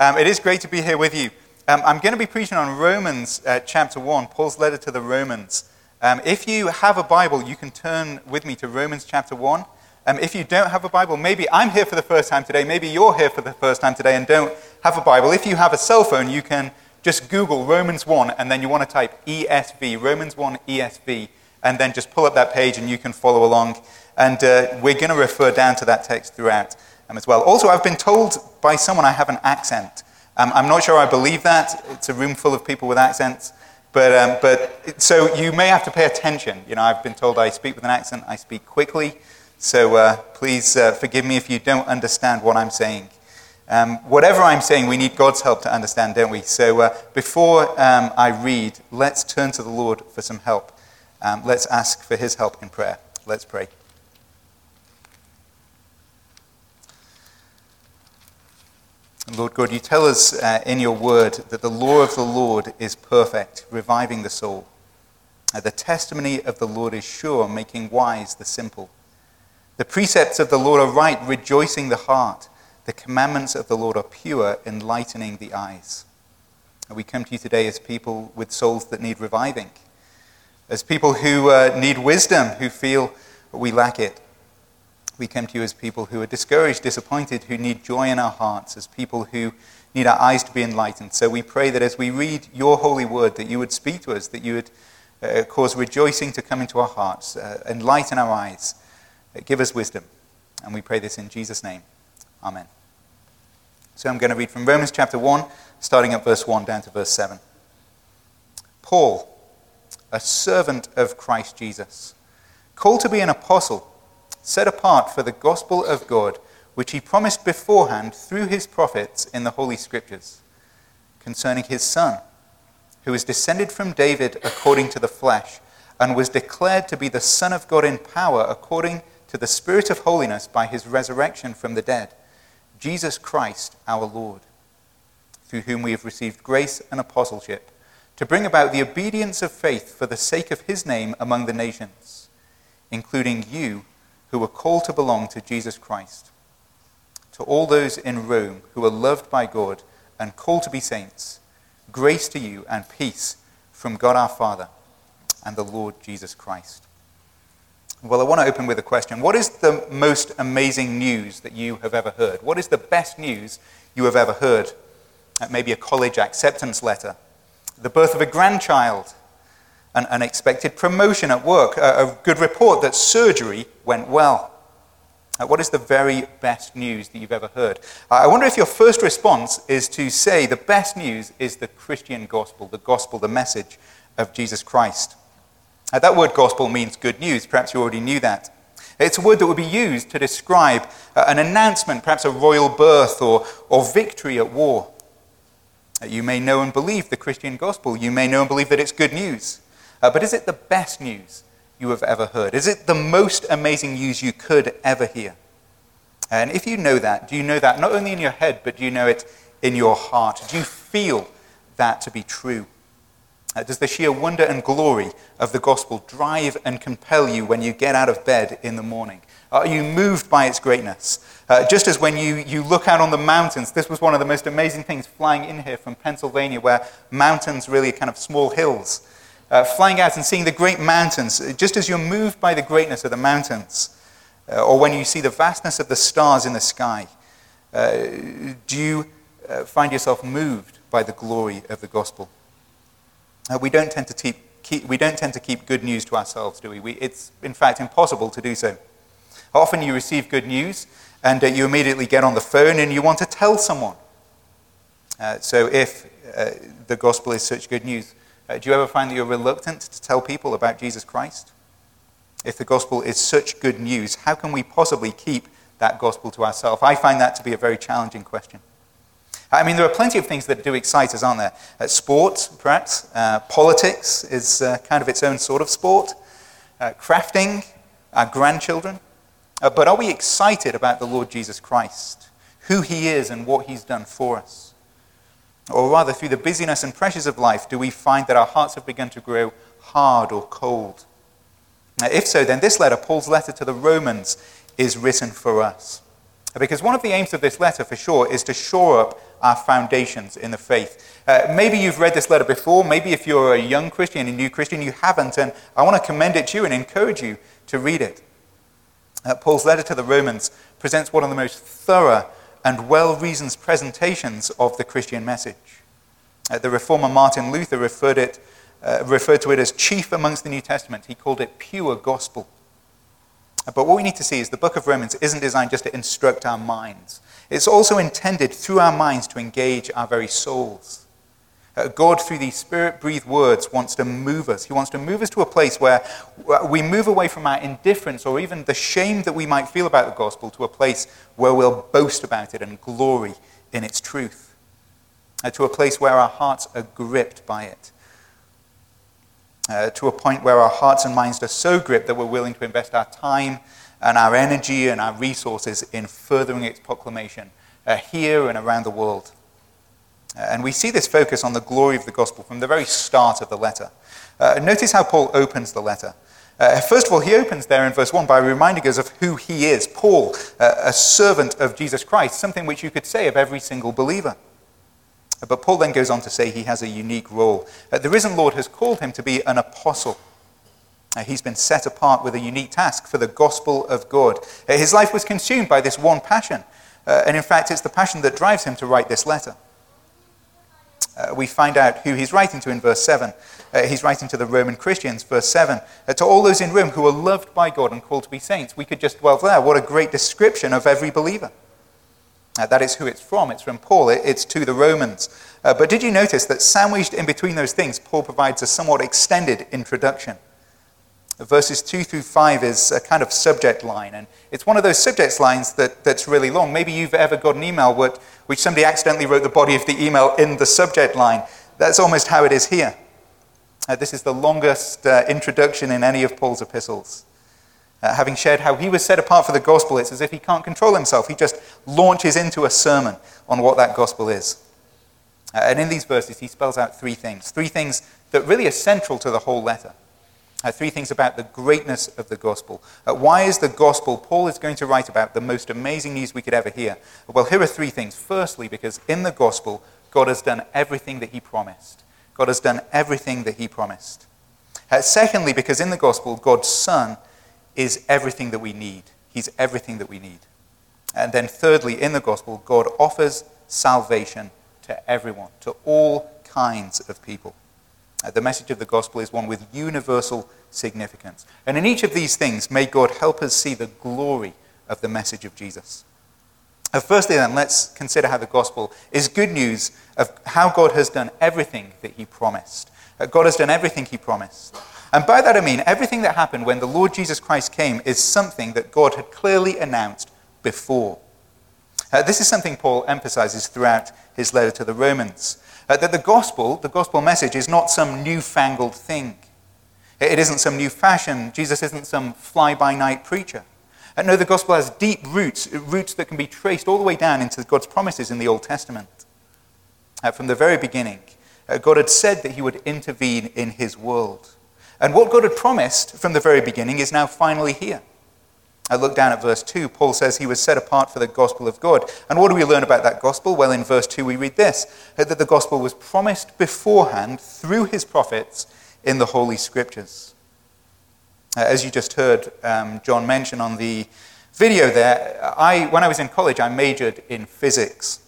Um, it is great to be here with you. Um, I'm going to be preaching on Romans uh, chapter 1, Paul's letter to the Romans. Um, if you have a Bible, you can turn with me to Romans chapter 1. Um, if you don't have a Bible, maybe I'm here for the first time today, maybe you're here for the first time today and don't have a Bible. If you have a cell phone, you can just Google Romans 1 and then you want to type ESV, Romans 1 ESV, and then just pull up that page and you can follow along. And uh, we're going to refer down to that text throughout um, as well. Also, I've been told by someone I have an accent. Um, I'm not sure I believe that. It's a room full of people with accents. But, um, but so you may have to pay attention. You know, I've been told I speak with an accent, I speak quickly. So uh, please uh, forgive me if you don't understand what I'm saying. Um, whatever I'm saying, we need God's help to understand, don't we? So uh, before um, I read, let's turn to the Lord for some help. Um, let's ask for his help in prayer. Let's pray. Lord God, you tell us uh, in your word that the law of the Lord is perfect, reviving the soul. Uh, the testimony of the Lord is sure, making wise the simple. The precepts of the Lord are right, rejoicing the heart. The commandments of the Lord are pure, enlightening the eyes. And we come to you today as people with souls that need reviving, as people who uh, need wisdom, who feel we lack it. We come to you as people who are discouraged, disappointed, who need joy in our hearts, as people who need our eyes to be enlightened. So we pray that as we read your holy word, that you would speak to us, that you would uh, cause rejoicing to come into our hearts, uh, enlighten our eyes, uh, give us wisdom. And we pray this in Jesus' name. Amen. So I'm going to read from Romans chapter 1, starting at verse 1 down to verse 7. Paul, a servant of Christ Jesus, called to be an apostle set apart for the gospel of God, which he promised beforehand through his prophets in the Holy Scriptures, concerning his Son, who was descended from David according to the flesh, and was declared to be the Son of God in power according to the Spirit of holiness by his resurrection from the dead, Jesus Christ our Lord, through whom we have received grace and apostleship, to bring about the obedience of faith for the sake of his name among the nations, including you who were called to belong to Jesus Christ. To all those in Rome who are loved by God and called to be saints, grace to you and peace from God our Father and the Lord Jesus Christ. Well, I want to open with a question. What is the most amazing news that you have ever heard? What is the best news you have ever heard? Maybe a college acceptance letter, the birth of a grandchild, an unexpected promotion at work, a, a good report that surgery went well. Uh, what is the very best news that you've ever heard? I wonder if your first response is to say the best news is the Christian gospel, the gospel, the message of Jesus Christ. Uh, that word gospel means good news. Perhaps you already knew that. It's a word that would be used to describe uh, an announcement, perhaps a royal birth or, or victory at war. Uh, you may know and believe the Christian gospel. You may know and believe that it's good news. Uh, but is it the best news you have ever heard? Is it the most amazing news you could ever hear? And if you know that, do you know that not only in your head, but do you know it in your heart? Do you feel that to be true? Uh, does the sheer wonder and glory of the gospel drive and compel you when you get out of bed in the morning? Are you moved by its greatness? Uh, just as when you, you look out on the mountains, this was one of the most amazing things flying in here from Pennsylvania, where mountains really kind of small hills uh, flying out and seeing the great mountains, just as you're moved by the greatness of the mountains, uh, or when you see the vastness of the stars in the sky, uh, do you uh, find yourself moved by the glory of the gospel? Uh, we, don't tend to keep, keep, we don't tend to keep good news to ourselves, do we? we? It's, in fact, impossible to do so. Often you receive good news and uh, you immediately get on the phone and you want to tell someone. so if the gospel is such good news, uh, do you ever find that you're reluctant to tell people about Jesus Christ? If the gospel is such good news, how can we possibly keep that gospel to ourselves? I find that to be a very challenging question. I mean, there are plenty of things that do excite us, aren't there? Uh, perhaps. Uh, politics is uh, kind of its own sort of sport. Uh, crafting, our grandchildren. Uh, but are we excited about the Lord Jesus Christ, who he is and what he's done for us? Or rather, through the busyness and pressures of life, do we find that our hearts have begun to grow hard or cold? Now, if so, then this letter, Paul's letter to the Romans, is written for us. Because one of the aims of this letter, for sure, is to shore up our foundations in the faith. Uh, maybe you've read this letter before. Maybe if you're a young Christian, a new Christian, you haven't. And I want to commend it to you and encourage you to read it. Uh, Paul's letter to the Romans presents one of the most thorough and well reasoned presentations of the Christian message. Uh, the reformer Martin Luther referred, it, uh, referred to it as chief amongst the New Testament. He called it pure gospel. But what we need to see is the book of Romans isn't designed just to instruct our minds, it's also intended through our minds to engage our very souls. Uh, God, through these spirit breathed words, wants to move us. He wants to move us to a place where we move away from our indifference or even the shame that we might feel about the gospel to a place where we'll boast about it and glory in its truth. Uh, to a place where our hearts are gripped by it. Uh, to a point where our hearts and minds are so gripped that we're willing to invest our time and our energy and our resources in furthering its proclamation uh, here and around the world. Uh, and we see this focus on the glory of the gospel from the very start of the letter. Uh, notice how Paul opens the letter. Uh, first of all, he opens there in verse 1 by reminding us of who he is Paul, uh, a servant of Jesus Christ, something which you could say of every single believer. But Paul then goes on to say he has a unique role. Uh, the risen Lord has called him to be an apostle. Uh, he's been set apart with a unique task for the gospel of God. his life was consumed by this one passion. and in fact, it's the passion that drives him to write this letter uh, we find out who he's writing to in verse 7. Uh, he's writing to the Roman Christians, verse 7. Uh, to all those in Rome who are loved by God and called to be saints. We could just dwell there. What a great description of every believer. Uh, that is who it's from. It's from Paul. It, it's to the Romans. Uh, but did you notice that sandwiched in between those things, Paul provides a somewhat extended introduction? Verses 2 through 5 is a kind of subject line. And it's one of those subject lines that, that's really long. Maybe you've ever got an email which, which somebody accidentally wrote the body of the email in the subject line. That's almost how it is here. Uh, this is the longest uh, introduction in any of Paul's epistles. Uh, having shared how he was set apart for the gospel, it's as if he can't control himself. He just launches into a sermon on what that gospel is. Uh, and in these verses, he spells out three things. Three things that really are central to the whole letter. Uh, three things about the greatness of the gospel. Uh, why is the gospel, Paul is going to write about, the most amazing news we could ever hear? Well, here are three things. Firstly, because in the gospel, God has done everything that he promised. God has done everything that he promised. Uh, secondly, because in the gospel, God's Son is everything that we need. He's everything that we need. And then thirdly, in the gospel, God offers salvation to everyone, to all kinds of people. Uh, the message of the gospel is one with universal significance. And in each of these things, may God help us see the glory of the message of Jesus. Uh, firstly, then, let's consider how the gospel is good news of how God has done everything that he promised. Uh, God has done everything he promised. And by that I mean everything that happened when the Lord Jesus Christ came is something that God had clearly announced before. Uh, this is something Paul emphasizes throughout his letter to the Romans. Uh, that the gospel, the gospel message, is not some newfangled thing. It isn't some new fashion. Jesus isn't some fly by night preacher. Uh, no, the gospel has deep roots, roots that can be traced all the way down into God's promises in the Old Testament. Uh, from the very beginning, uh, God had said that he would intervene in his world. And what God had promised from the very beginning is now finally here. I look down at verse 2. Paul says he was set apart for the gospel of God. And what do we learn about that gospel? Well, in verse 2, we read this that the gospel was promised beforehand through his prophets in the Holy Scriptures. Uh, as you just heard um, John mention on the video there, I, when I was in college, I majored in physics.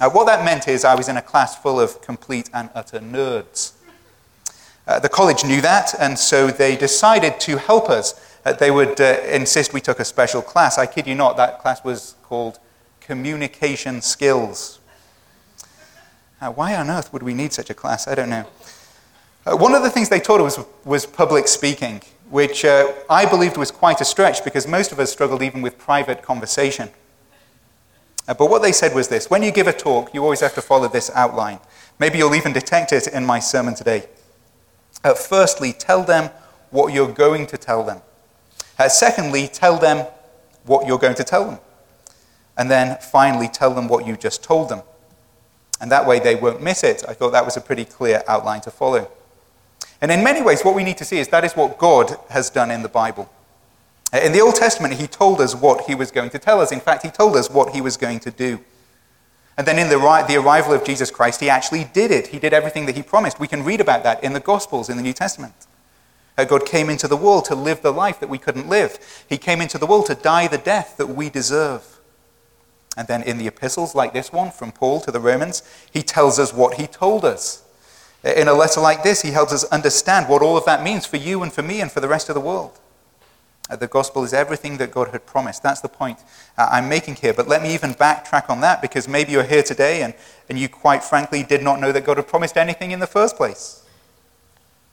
Uh, what that meant is I was in a class full of complete and utter nerds. Uh, the college knew that, and so they decided to help us uh, they would uh, insist we took a special class. I kid you not, that class was called Communication Skills. Uh, why on earth would we need such a class? I don't know. Uh, one of the things they taught us was, was public speaking, which uh, I believed was quite a stretch because most of us struggled even with private conversation. Uh, but what they said was this when you give a talk, you always have to follow this outline. Maybe you'll even detect it in my sermon today. firstly, tell them what you're going to tell them. Uh, secondly, tell them what you're going to tell them. And then finally, tell them what you just told them. And that way they won't miss it. I thought that was a pretty clear outline to follow. And in many ways, what we need to see is that is what God has done in the Bible. In the Old Testament, he told us what he was going to tell us. In fact, he told us what he was going to do. And then in the, the arrival of Jesus Christ, he actually did it. He did everything that he promised. We can read about that in the Gospels in the New Testament. God came into the world to live the life that we couldn't live. He came into the world to die the death that we deserve. And then in the epistles, like this one from Paul to the Romans, he tells us what he told us. In a letter like this, he helps us understand what all of that means for you and for me and for the rest of the world. Uh, the gospel is everything that God had promised. That's the point uh, I'm making here. But let me even backtrack on that because maybe you're here today and, and you quite frankly did not know that God had promised anything in the first place.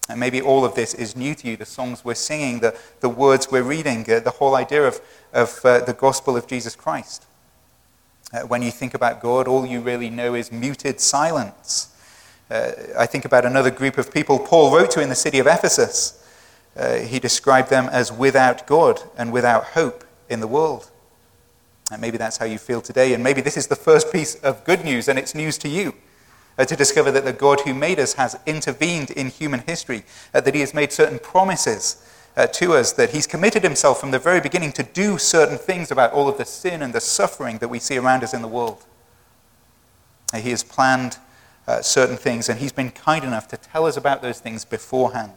And maybe all of this is new to you the songs we're singing, the, the words we're reading, uh, the whole idea of, of uh, the gospel of Jesus Christ. Uh, when you think about God, all you really know is muted silence. Uh, I think about another group of people Paul wrote to in the city of Ephesus. Uh, he described them as without God and without hope in the world. And maybe that's how you feel today. And maybe this is the first piece of good news, and it's news to you. Uh, to discover that the God who made us has intervened in human history, uh, that he has made certain promises uh, to us, that he's committed himself from the very beginning to do certain things about all of the sin and the suffering that we see around us in the world. Uh, he has planned uh, certain things, and he's been kind enough to tell us about those things beforehand.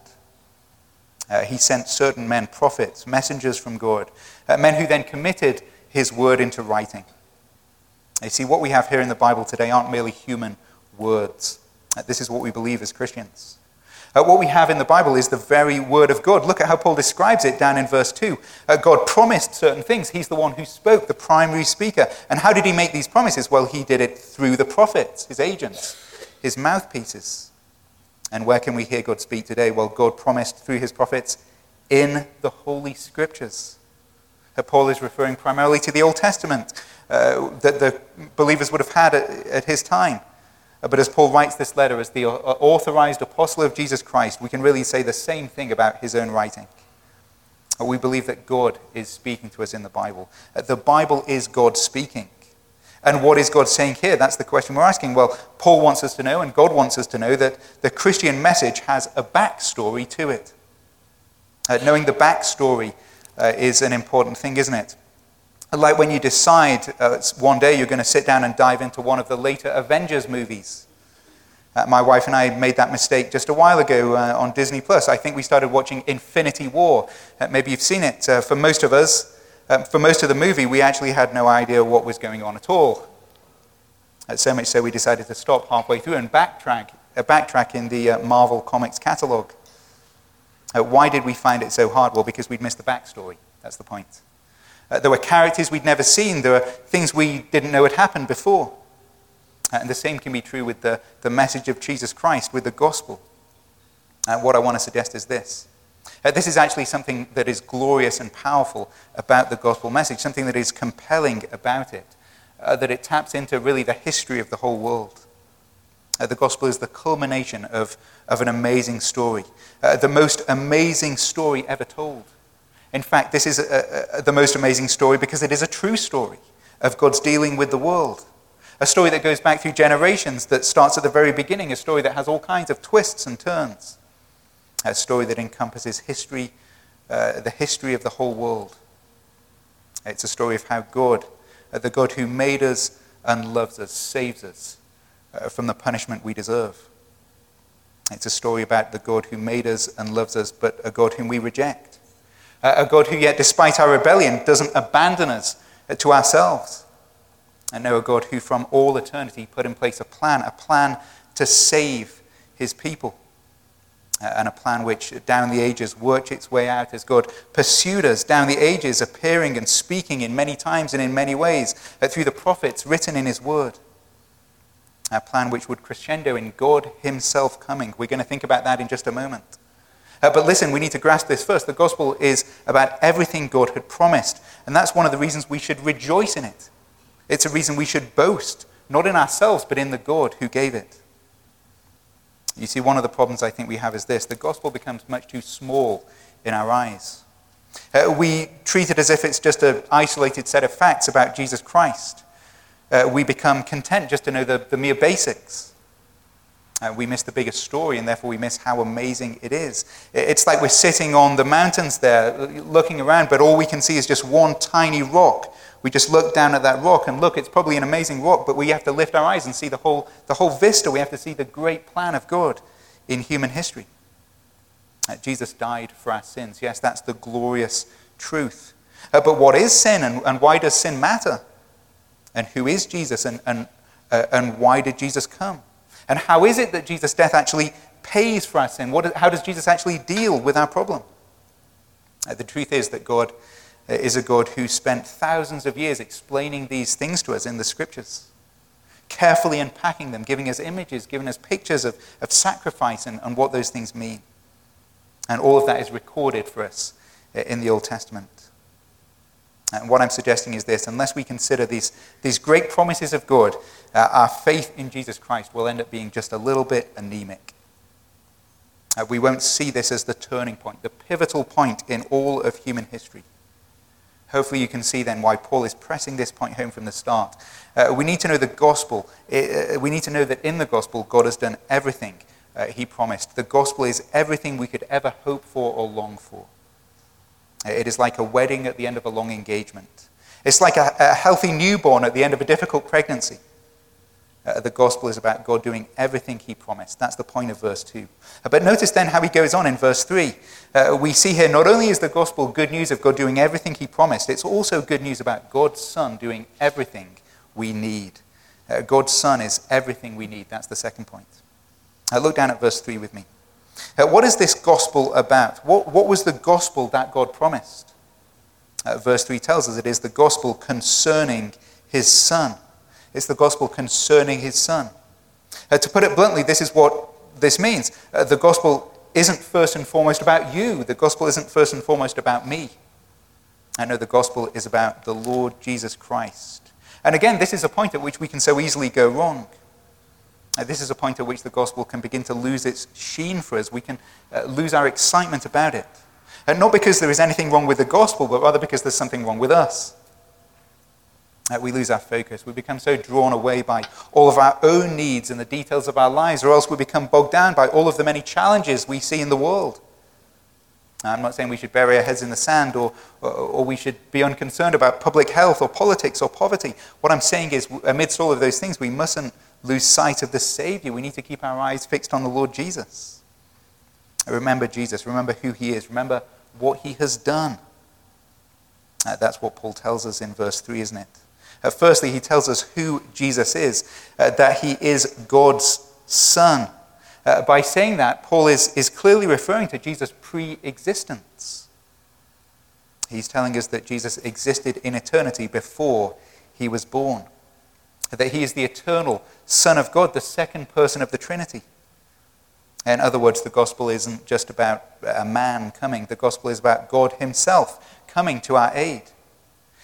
Uh, he sent certain men, prophets, messengers from God, men who then committed his word into writing. You see, what we have here in the Bible today aren't merely human words. Uh, this is what we believe as Christians. Uh, what we have in the Bible is the very word of God. Look at how Paul describes it down in verse 2. Uh, God promised certain things. He's the one who spoke, the primary speaker. And how did he make these promises? Well, he did it through the prophets, his agents, his mouthpieces. And where can we hear God speak today? Well, God promised through his prophets in the Holy Scriptures. Uh, Paul is referring primarily to the Old Testament uh, that the believers would have had at, at his time. Uh, but as Paul writes this letter as the uh, authorized apostle of Jesus Christ, we can really say the same thing about his own writing. Uh, we believe that God is speaking to us in the Bible. The Bible is God speaking. And what is God saying here? That's the question we're asking. Well, Paul wants us to know, and God wants us to know, that the Christian message has a backstory to it. Uh, knowing the backstory uh, is an important thing, isn't it? Like when you decide uh, one day you're going to sit down and dive into one of the later Avengers movies. Uh, my wife and I made that mistake just a while ago uh, on Disney Plus. I think we started watching Infinity War. Uh, maybe you've seen it. Uh, for most of us, um, for most of the movie, we actually had no idea what was going on at all. Uh, so much so we decided to stop halfway through and backtrack, backtrack in the Marvel Comics catalog. why did we find it so hard? Well, because we'd missed the backstory. That's the point. Uh, there were characters we'd never seen. There were things we didn't know had happened before. Uh, and the same can be true with the, the message of Jesus Christ, with the gospel. Uh, what I want to suggest is this. Uh, this is actually something that is glorious and powerful about the gospel message, something that is compelling about it, uh, that it taps into really the history of the whole world. Uh, the gospel is the culmination of, of an amazing story, the most amazing story ever told. In fact, this is a, a, the most amazing story because it is a true story of God's dealing with the world. A story that goes back through generations, that starts at the very beginning, a story that has all kinds of twists and turns. A story that encompasses history, uh, the history of the whole world. It's a story of how God, uh, the God who made us and loves us, saves us uh, from the punishment we deserve. It's a story about the God who made us and loves us, but a God whom we reject Uh, a God who, yet, despite our rebellion, doesn't abandon us uh, to ourselves. And know a God who, from all eternity, put in place a plan, a plan to save his people. Uh, and a plan which, down the ages, worked its way out as God pursued us down the ages, appearing and speaking in many times and in many ways through the prophets written in his word. A plan which would crescendo in God himself coming. We're going to think about that in just a moment. Uh, but listen, we need to grasp this first. The gospel is about everything God had promised. And that's one of the reasons we should rejoice in it. It's a reason we should boast, not in ourselves, but in the God who gave it. You see, one of the problems I think we have is this the gospel becomes much too small in our eyes. Uh, we treat it as if it's just an isolated set of facts about Jesus Christ. Uh, we become content just to know the, the mere basics. Uh, we miss the bigger story, and therefore we miss how amazing it is. It's like we're sitting on the mountains there, looking around, but all we can see is just one tiny rock. We just look down at that rock and look, it's probably an amazing rock, but we have to lift our eyes and see the whole, the whole vista. We have to see the great plan of God in human history. Uh, Jesus died for our sins. Yes, that's the glorious truth. Uh, but what is sin, and, and why does sin matter? And who is Jesus, and, and, uh, and why did Jesus come? And how is it that Jesus' death actually pays for our sin? What, how does Jesus actually deal with our problem? Uh, the truth is that God uh, is a God who spent thousands of years explaining these things to us in the scriptures, carefully unpacking them, giving us images, giving us pictures of, of sacrifice and, and what those things mean. And all of that is recorded for us uh, in the Old Testament. And what I'm suggesting is this unless we consider these, these great promises of God, uh, our faith in Jesus Christ will end up being just a little bit anemic. Uh, we won't see this as the turning point, the pivotal point in all of human history. Hopefully, you can see then why Paul is pressing this point home from the start. Uh, we need to know the gospel. Uh, we need to know that in the gospel, God has done everything uh, he promised. The gospel is everything we could ever hope for or long for. It is like a wedding at the end of a long engagement. It's like a, a healthy newborn at the end of a difficult pregnancy. Uh, the gospel is about God doing everything he promised. That's the point of verse 2. Uh, but notice then how he goes on in verse 3. Uh, we see here not only is the gospel good news of God doing everything he promised, it's also good news about God's Son doing everything we need. Uh, God's Son is everything we need. That's the second point. Uh, look down at verse 3 with me. Uh, what is this gospel about? What, what was the gospel that God promised? Uh, verse 3 tells us it is the gospel concerning his son. It's the gospel concerning his son. Uh, to put it bluntly, this is what this means. Uh, the gospel isn't first and foremost about you, the gospel isn't first and foremost about me. I know the gospel is about the Lord Jesus Christ. And again, this is a point at which we can so easily go wrong. Uh, this is a point at which the gospel can begin to lose its sheen for us. We can uh, lose our excitement about it. And not because there is anything wrong with the gospel, but rather because there's something wrong with us. Uh, we lose our focus. We become so drawn away by all of our own needs and the details of our lives, or else we become bogged down by all of the many challenges we see in the world. I'm not saying we should bury our heads in the sand or, or, or, we should be unconcerned about public health or politics or poverty. What I'm saying is, amidst all of those things, we mustn't lose sight of the Savior. We need to keep our eyes fixed on the Lord Jesus. Remember Jesus. Remember who he is. Remember what he has done. Uh, that's what Paul tells us in verse 3, isn't it? Uh, firstly, he tells us who Jesus is, uh, that he is God's Son. Uh, by saying that, Paul is, is clearly referring to Jesus' pre existence. He's telling us that Jesus existed in eternity before he was born that he is the eternal Son of God, the second person of the Trinity. In other words, the gospel isn't just about a man coming, the gospel is about God himself coming to our aid.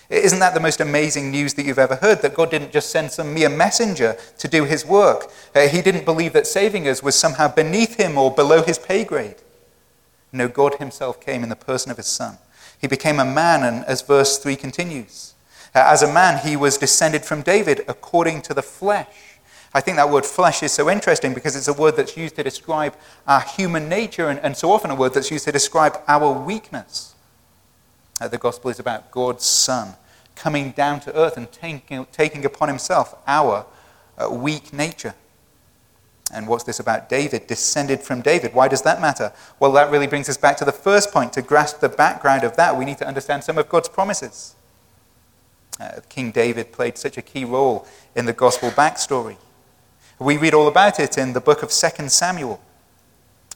Isn't that the most amazing news that you've ever heard? That God didn't just send some mere messenger to do his work. Uh, he didn't believe that saving us was somehow beneath him or below his pay grade. No, God himself came in the person of his Son. He became a man, and as verse 3 continues, as a man, he was descended from David according to the flesh. I think that word flesh is so interesting because it's a word that's used to describe our human nature and, and so often a word that's used to describe our weakness. Uh, the gospel is about God's Son coming down to earth and taking, taking upon himself our uh, weak nature. And what's this about David? Descended from David. Why does that matter? Well, that really brings us back to the first point. To grasp the background of that, we need to understand some of God's promises. Uh, King David played such a key role in the gospel backstory. We read all about it in the book of 2 Samuel.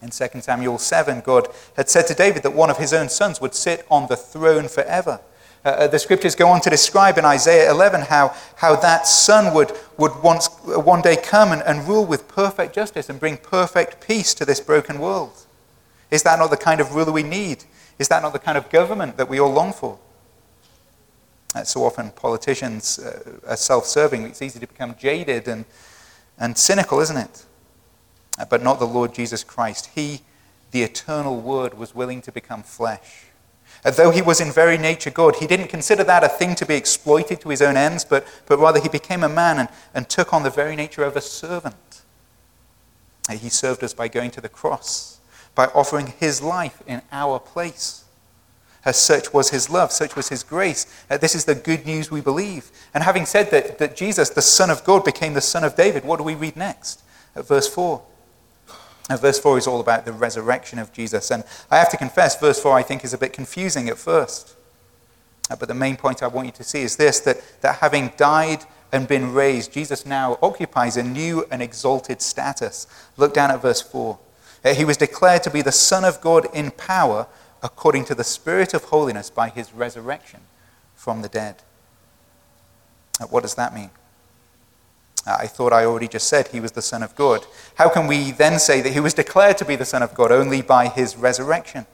In 2 Samuel 7, God had said to David that one of his own sons would sit on the throne forever. Uh, uh the scriptures go on to describe in Isaiah 11 how, how that son would, would once, one day come and, and rule with perfect justice and bring perfect peace to this broken world. Is that not the kind of ruler we need? Is that not the kind of government that we all long for? Uh, so often politicians uh, are self serving. It's easy to become jaded and, and cynical, isn't it? Uh, but not the Lord Jesus Christ. He, the eternal Word, was willing to become flesh. Uh, though he was in very nature God, he didn't consider that a thing to be exploited to his own ends, but, but rather he became a man and, and took on the very nature of a servant. He served us by going to the cross, by offering his life in our place. Such was his love, such was his grace. Uh, this is the good news we believe. And having said that, that Jesus, the Son of God, became the Son of David, what do we read next? At verse 4. Uh, verse 4 is all about the resurrection of Jesus. And I have to confess, verse 4 I think is a bit confusing at first. Uh, but the main point I want you to see is this that, that having died and been raised, Jesus now occupies a new and exalted status. Look down at verse 4. Uh, he was declared to be the Son of God in power according to the Spirit of holiness by his resurrection from the dead. Uh, what does that mean? Uh, I thought I already just said he was the Son of God. How can we then say that he was declared to be the Son of God only by his resurrection?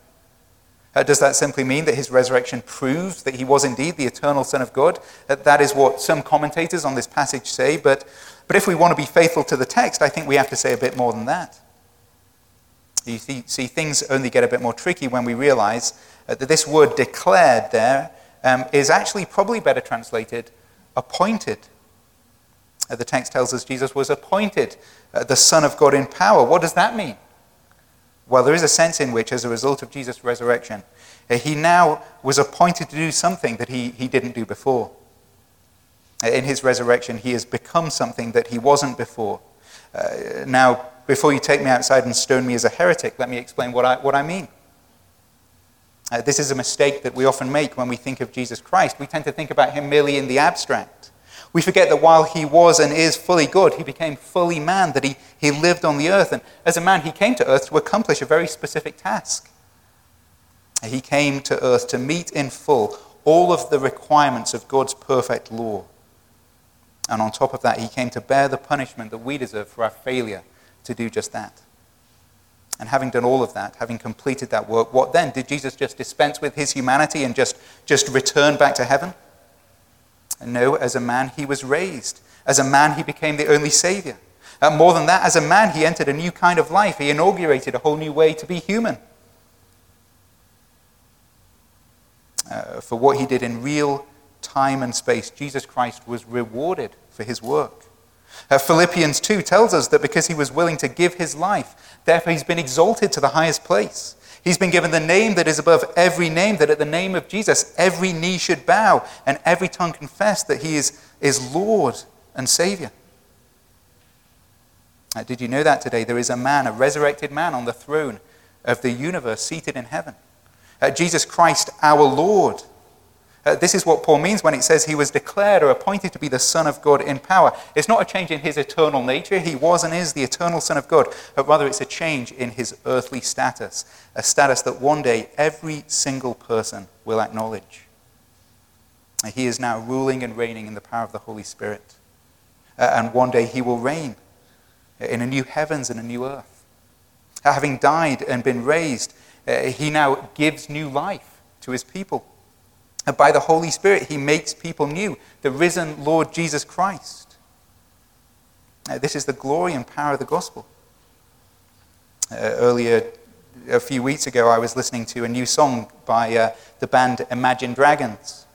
Uh, does that simply mean that his resurrection proves that he was indeed the eternal Son of God? Uh, that is what some commentators on this passage say, but, but if we want to be faithful to the text, I think we have to say a bit more than that. You see, things only get a bit more tricky when we realize uh, that this word declared there um, is actually probably better translated appointed. Uh, the text tells us Jesus was appointed uh, the Son of God in power. What does that mean? Well, there is a sense in which, as a result of Jesus' resurrection, uh, he now was appointed to do something that he, he didn't do before. Uh, in his resurrection, he has become something that he wasn't before. Now, before you take me outside and stone me as a heretic, let me explain what I, what I mean. Uh, this is a mistake that we often make when we think of Jesus Christ. We tend to think about him merely in the abstract. We forget that while he was and is fully good, he became fully man, that he, he lived on the earth. And as a man, he came to earth to accomplish a very specific task. He came to earth to meet in full all of the requirements of God's perfect law. And on top of that, he came to bear the punishment that we deserve for our failure to do just that. And having done all of that, having completed that work, what then? Did Jesus just dispense with his humanity and just, just return back to heaven? No, as a man, he was raised. As a man, he became the only Savior. Uh, more than that, as a man, he entered a new kind of life. He inaugurated a whole new way to be human. Uh, for what he did in real time and space, Jesus Christ was rewarded for his work. Uh, Philippians 2 tells us that because he was willing to give his life, therefore he's been exalted to the highest place. He's been given the name that is above every name, that at the name of Jesus, every knee should bow and every tongue confess that he is, is Lord and Savior. Uh, did you know that today? There is a man, a resurrected man, on the throne of the universe seated in heaven. Uh, Jesus Christ, our Lord. Uh, this is what Paul means when it says he was declared or appointed to be the Son of God in power. It's not a change in his eternal nature. He was and is the eternal Son of God, but rather it's a change in his earthly status, a status that one day every single person will acknowledge. He is now ruling and reigning in the power of the Holy Spirit. Uh, and one day he will reign in a new heavens and a new earth. Uh, having died and been raised, uh, he now gives new life to his people. And by the Holy Spirit, he makes people new, the risen Lord Jesus Christ. Now, this is the glory and power of the gospel. Uh, earlier, a few weeks ago, I was listening to a new song by uh, the band Imagine Dragons.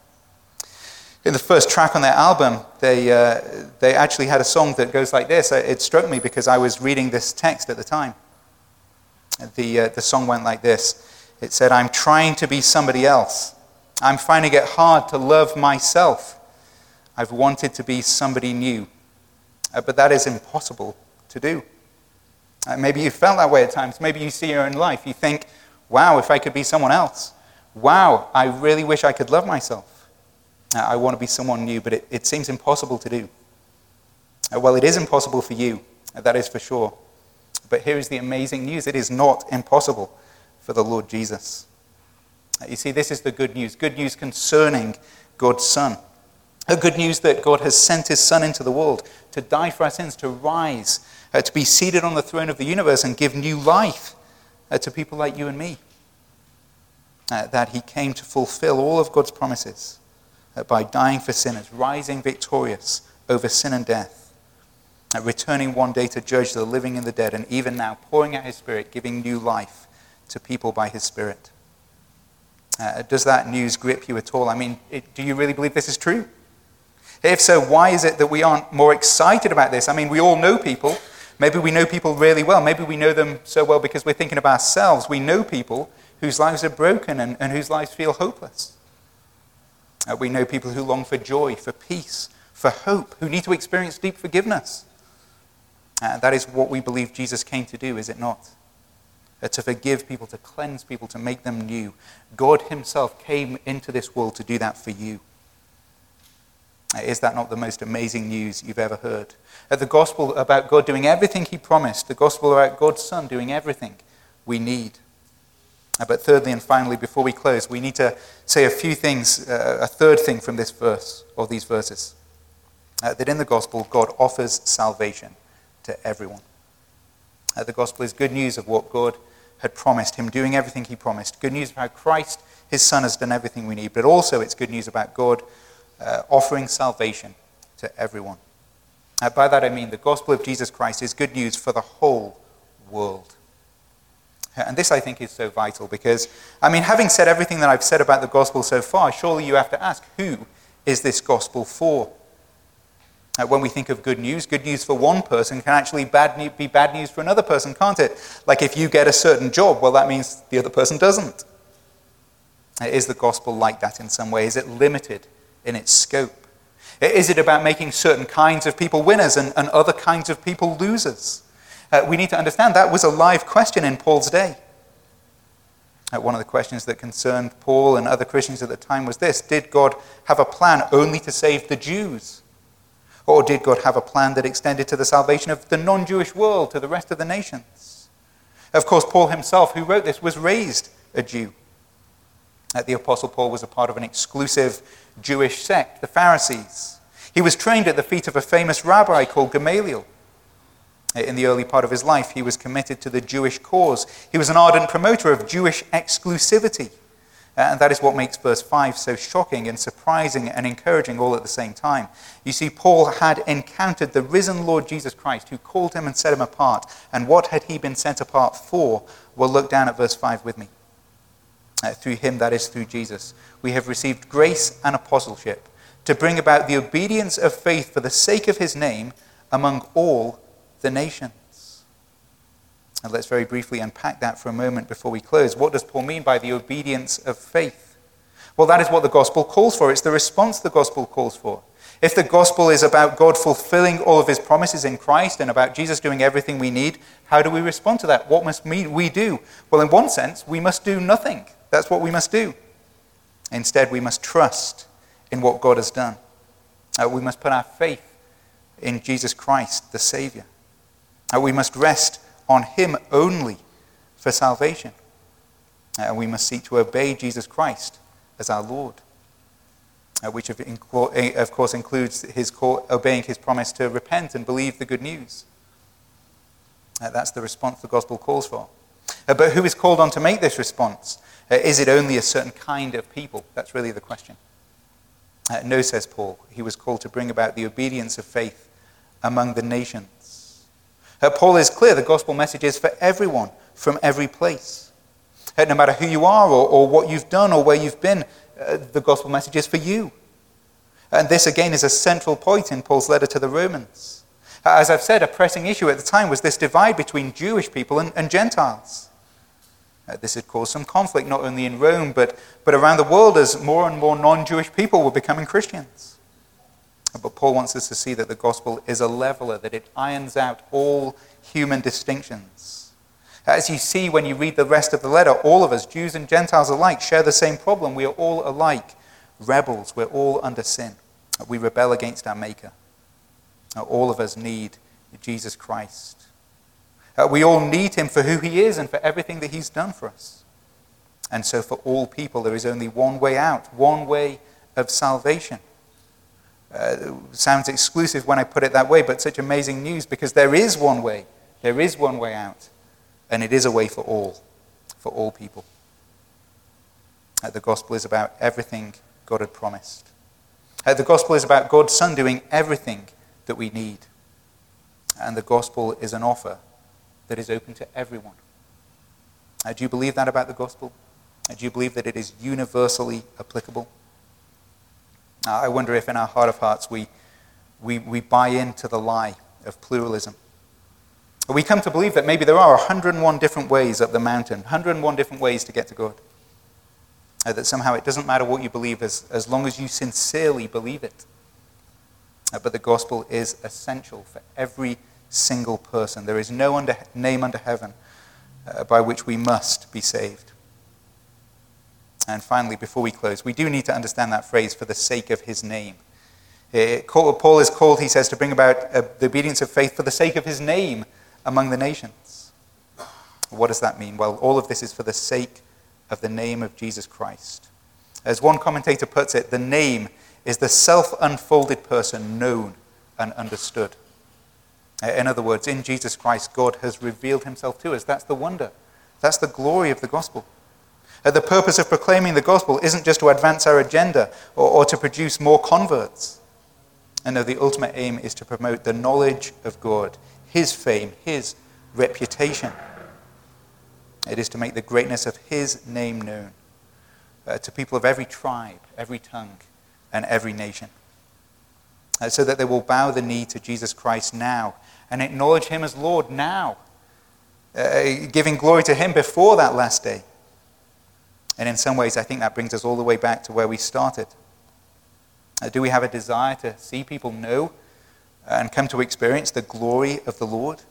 In the first track on their album, they, uh, they actually had a song that goes like this. It struck me because I was reading this text at the time. The, uh, the song went like this It said, I'm trying to be somebody else. I'm finding it hard to love myself. I've wanted to be somebody new. Uh, but that is impossible to do. Uh, maybe you felt that way at times. Maybe you see your own life. You think, wow, if I could be someone else. Wow, I really wish I could love myself. Uh, I want to be someone new, but it, it seems impossible to do. Uh, well, it is impossible for you, uh, that is for sure. But here is the amazing news it is not impossible for the Lord Jesus. You see, this is the good news good news concerning God's Son. A good news that God has sent his Son into the world to die for our sins, to rise, uh, to be seated on the throne of the universe and give new life uh, to people like you and me. Uh, that he came to fulfill all of God's promises uh, by dying for sinners, rising victorious over sin and death, uh, returning one day to judge the living and the dead, and even now pouring out his Spirit, giving new life to people by his Spirit. Uh, does that news grip you at all? I mean, it, do you really believe this is true? If so, why is it that we aren't more excited about this? I mean, we all know people, Maybe we know people really well. Maybe we know them so well because we're thinking of ourselves. We know people whose lives are broken and, and whose lives feel hopeless. Uh, we know people who long for joy, for peace, for hope, who need to experience deep forgiveness. Uh, that is what we believe Jesus came to do, is it not? Uh, to forgive people, to cleanse people, to make them new. God Himself came into this world to do that for you. Uh, is that not the most amazing news you've ever heard? The gospel about God doing everything He promised, the gospel about God's Son doing everything we need. Uh, but thirdly and finally, before we close, we need to say a few things, uh, a third thing from this verse, or these verses. Uh, that in the gospel, God offers salvation to everyone. Uh, the gospel is good news of what God had promised, Him doing everything He promised. Good news how Christ, His Son, has done everything we need. But also, it's good news about God uh, offering salvation to everyone. Uh, by that I mean the gospel of Jesus Christ is good news for the whole world. And this, I think, is so vital because, I mean, having said everything that I've said about the gospel so far, surely you have to ask who is this gospel for? Uh, when we think of good news, good news for one person can actually bad ne- be bad news for another person, can't it? Like if you get a certain job, well, that means the other person doesn't. Uh, is the gospel like that in some way? Is it limited in its scope? Uh, is it about making certain kinds of people winners and, and other kinds of people losers? Uh, we need to understand that was a live question in Paul's day. Uh, one of the questions that concerned Paul and other Christians at the time was this Did God have a plan only to save the Jews? Or did God have a plan that extended to the salvation of the non Jewish world, to the rest of the nations? Of course, Paul himself, who wrote this, was raised a Jew. The Apostle Paul was a part of an exclusive Jewish sect, the Pharisees. He was trained at the feet of a famous rabbi called Gamaliel. In the early part of his life, he was committed to the Jewish cause. He was an ardent promoter of Jewish exclusivity. And that is what makes verse 5 so shocking and surprising and encouraging all at the same time. You see, Paul had encountered the risen Lord Jesus Christ who called him and set him apart. And what had he been set apart for? Well, look down at verse 5 with me. Uh, through him, that is, through Jesus, we have received grace and apostleship to bring about the obedience of faith for the sake of his name among all the nations. And let's very briefly unpack that for a moment before we close. What does Paul mean by the obedience of faith? Well, that is what the gospel calls for. It's the response the gospel calls for. If the gospel is about God fulfilling all of his promises in Christ and about Jesus doing everything we need, how do we respond to that? What must we do? Well, in one sense, we must do nothing. That's what we must do. Instead, we must trust in what God has done. Uh, we must put our faith in Jesus Christ, the Savior. And we must rest on Him only for salvation. And we must seek to obey Jesus Christ as our Lord, uh, which of, of course includes his call, obeying His promise to repent and believe the good news. Uh, that's the response the gospel calls for. Uh, but who is called on to make this response? Uh, is it only a certain kind of people? That's really the question. Uh, no, says Paul. He was called to bring about the obedience of faith among the nations. Paul is clear the gospel message is for everyone from every place. No matter who you are or, or, what you've done or where you've been, uh, the gospel message is for you. And this, again, is a central point in Paul's letter to the Romans. Uh, as I've said, a pressing issue at the time was this divide between Jewish people and, and Gentiles. Uh, this had caused some conflict not only in Rome, but, but around the world as more and more non Jewish people were becoming Christians. But Paul wants us to see that the gospel is a leveler, that it irons out all human distinctions. As you see when you read the rest of the letter, all of us, Jews and Gentiles alike, share the same problem. We are all alike rebels. We're all under sin. We rebel against our Maker. All of us need Jesus Christ. Uh, we all need him for who he is and for everything that he's done for us. And so, for all people, there is only one way out, one way of salvation. Uh, sounds exclusive when I put it that way, but such amazing news because there is one way. There is one way out. And it is a way for all, for all people. Uh, the gospel is about everything God had promised. Uh, the gospel is about God's Son doing everything that we need. And the gospel is an offer that is open to everyone. Uh, do you believe that about the gospel? Uh, do you believe that it is universally applicable? I wonder if in our heart of hearts we, we, we buy into the lie of pluralism. We come to believe that maybe there are 101 different ways up the mountain, 101 different ways to get to God. Uh, that somehow it doesn't matter what you believe as, as long as you sincerely believe it. Uh, but the gospel is essential for every single person. There is no under, name under heaven uh, by which we must be saved. And finally, before we close, we do need to understand that phrase for the sake of his name. Paul is called, he says, to bring about uh, the obedience of faith for the sake of his name among the nations. What does that mean? Well, all of this is for the sake of the name of Jesus Christ. As one commentator puts it, the name is the self unfolded person known and understood. In other words, in Jesus Christ, God has revealed himself to us. That's the wonder. That's the glory of the gospel. The purpose of proclaiming the gospel isn't just to advance our agenda or, or to produce more converts. And no, the ultimate aim is to promote the knowledge of God, his fame, his reputation. It is to make the greatness of his name known uh, to people of every tribe, every tongue, and every nation. Uh, so that they will bow the knee to Jesus Christ now and acknowledge him as Lord now, uh, giving glory to him before that last day. And in some ways, I think that brings us all the way back to where we started. Uh, do we have a desire to see people know and come to experience the glory of the Lord?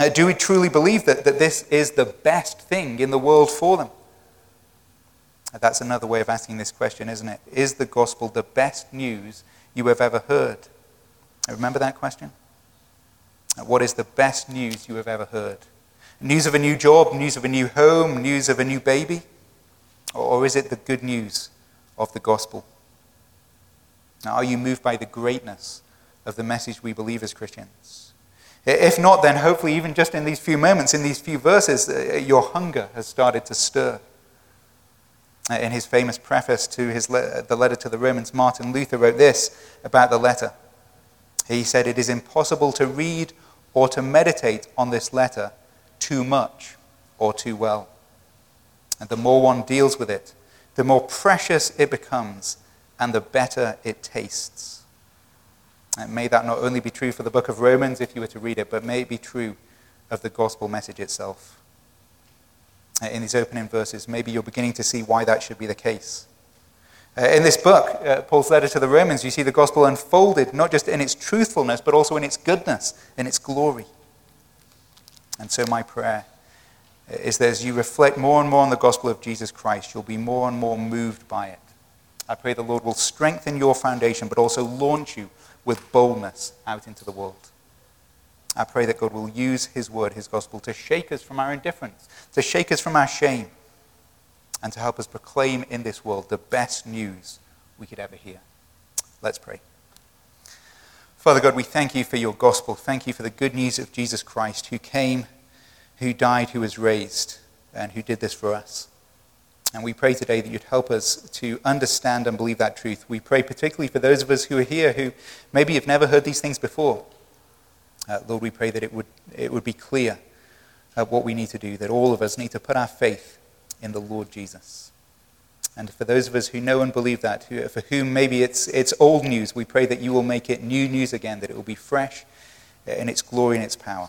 Uh, do we truly believe that, that this is the best thing in the world for them? Uh, that's another way of asking this question, isn't it? Is the gospel the best news you have ever heard? Remember that question? What is the best news you have ever heard? News of a new job, news of a new home, news of a new baby? Or is it the good news of the gospel? Now, are you moved by the greatness of the message we believe as Christians? If not, then hopefully, even just in these few moments, in these few verses, uh, your hunger has started to stir. Uh, in his famous preface to his le- the letter to the Romans, Martin Luther wrote this about the letter. He said, It is impossible to read or to meditate on this letter too much or too well. And the more one deals with it, the more precious it becomes and the better it tastes. And may that not only be true for the book of Romans if you were to read it, but may it be true of the gospel message itself. In these opening verses, maybe you're beginning to see why that should be the case. Uh, in this book, uh, Paul's letter to the Romans, you see the gospel unfolded not just in its truthfulness, but also in its goodness, in its glory. And so, my prayer is that as you reflect more and more on the gospel of Jesus Christ, you'll be more and more moved by it. I pray the Lord will strengthen your foundation, but also launch you with boldness out into the world. I pray that God will use His word, His gospel, to shake us from our indifference, to shake us from our shame, and to help us proclaim in this world the best news we could ever hear. Let's pray. Father God, we thank you for your gospel. Thank you for the good news of Jesus Christ, who came, who died, who was raised, and who did this for us. And we pray today that you'd help us to understand and believe that truth. We pray particularly for those of us who are here who maybe have never heard these things before. Uh, Lord, we pray that it would, it would be clear uh, what we need to do, that all of us need to put our faith in the Lord Jesus. And for those of us who know and believe that, who, for whom maybe it's, it's old news, we pray that you will make it new news again, that it will be fresh in its glory and its power.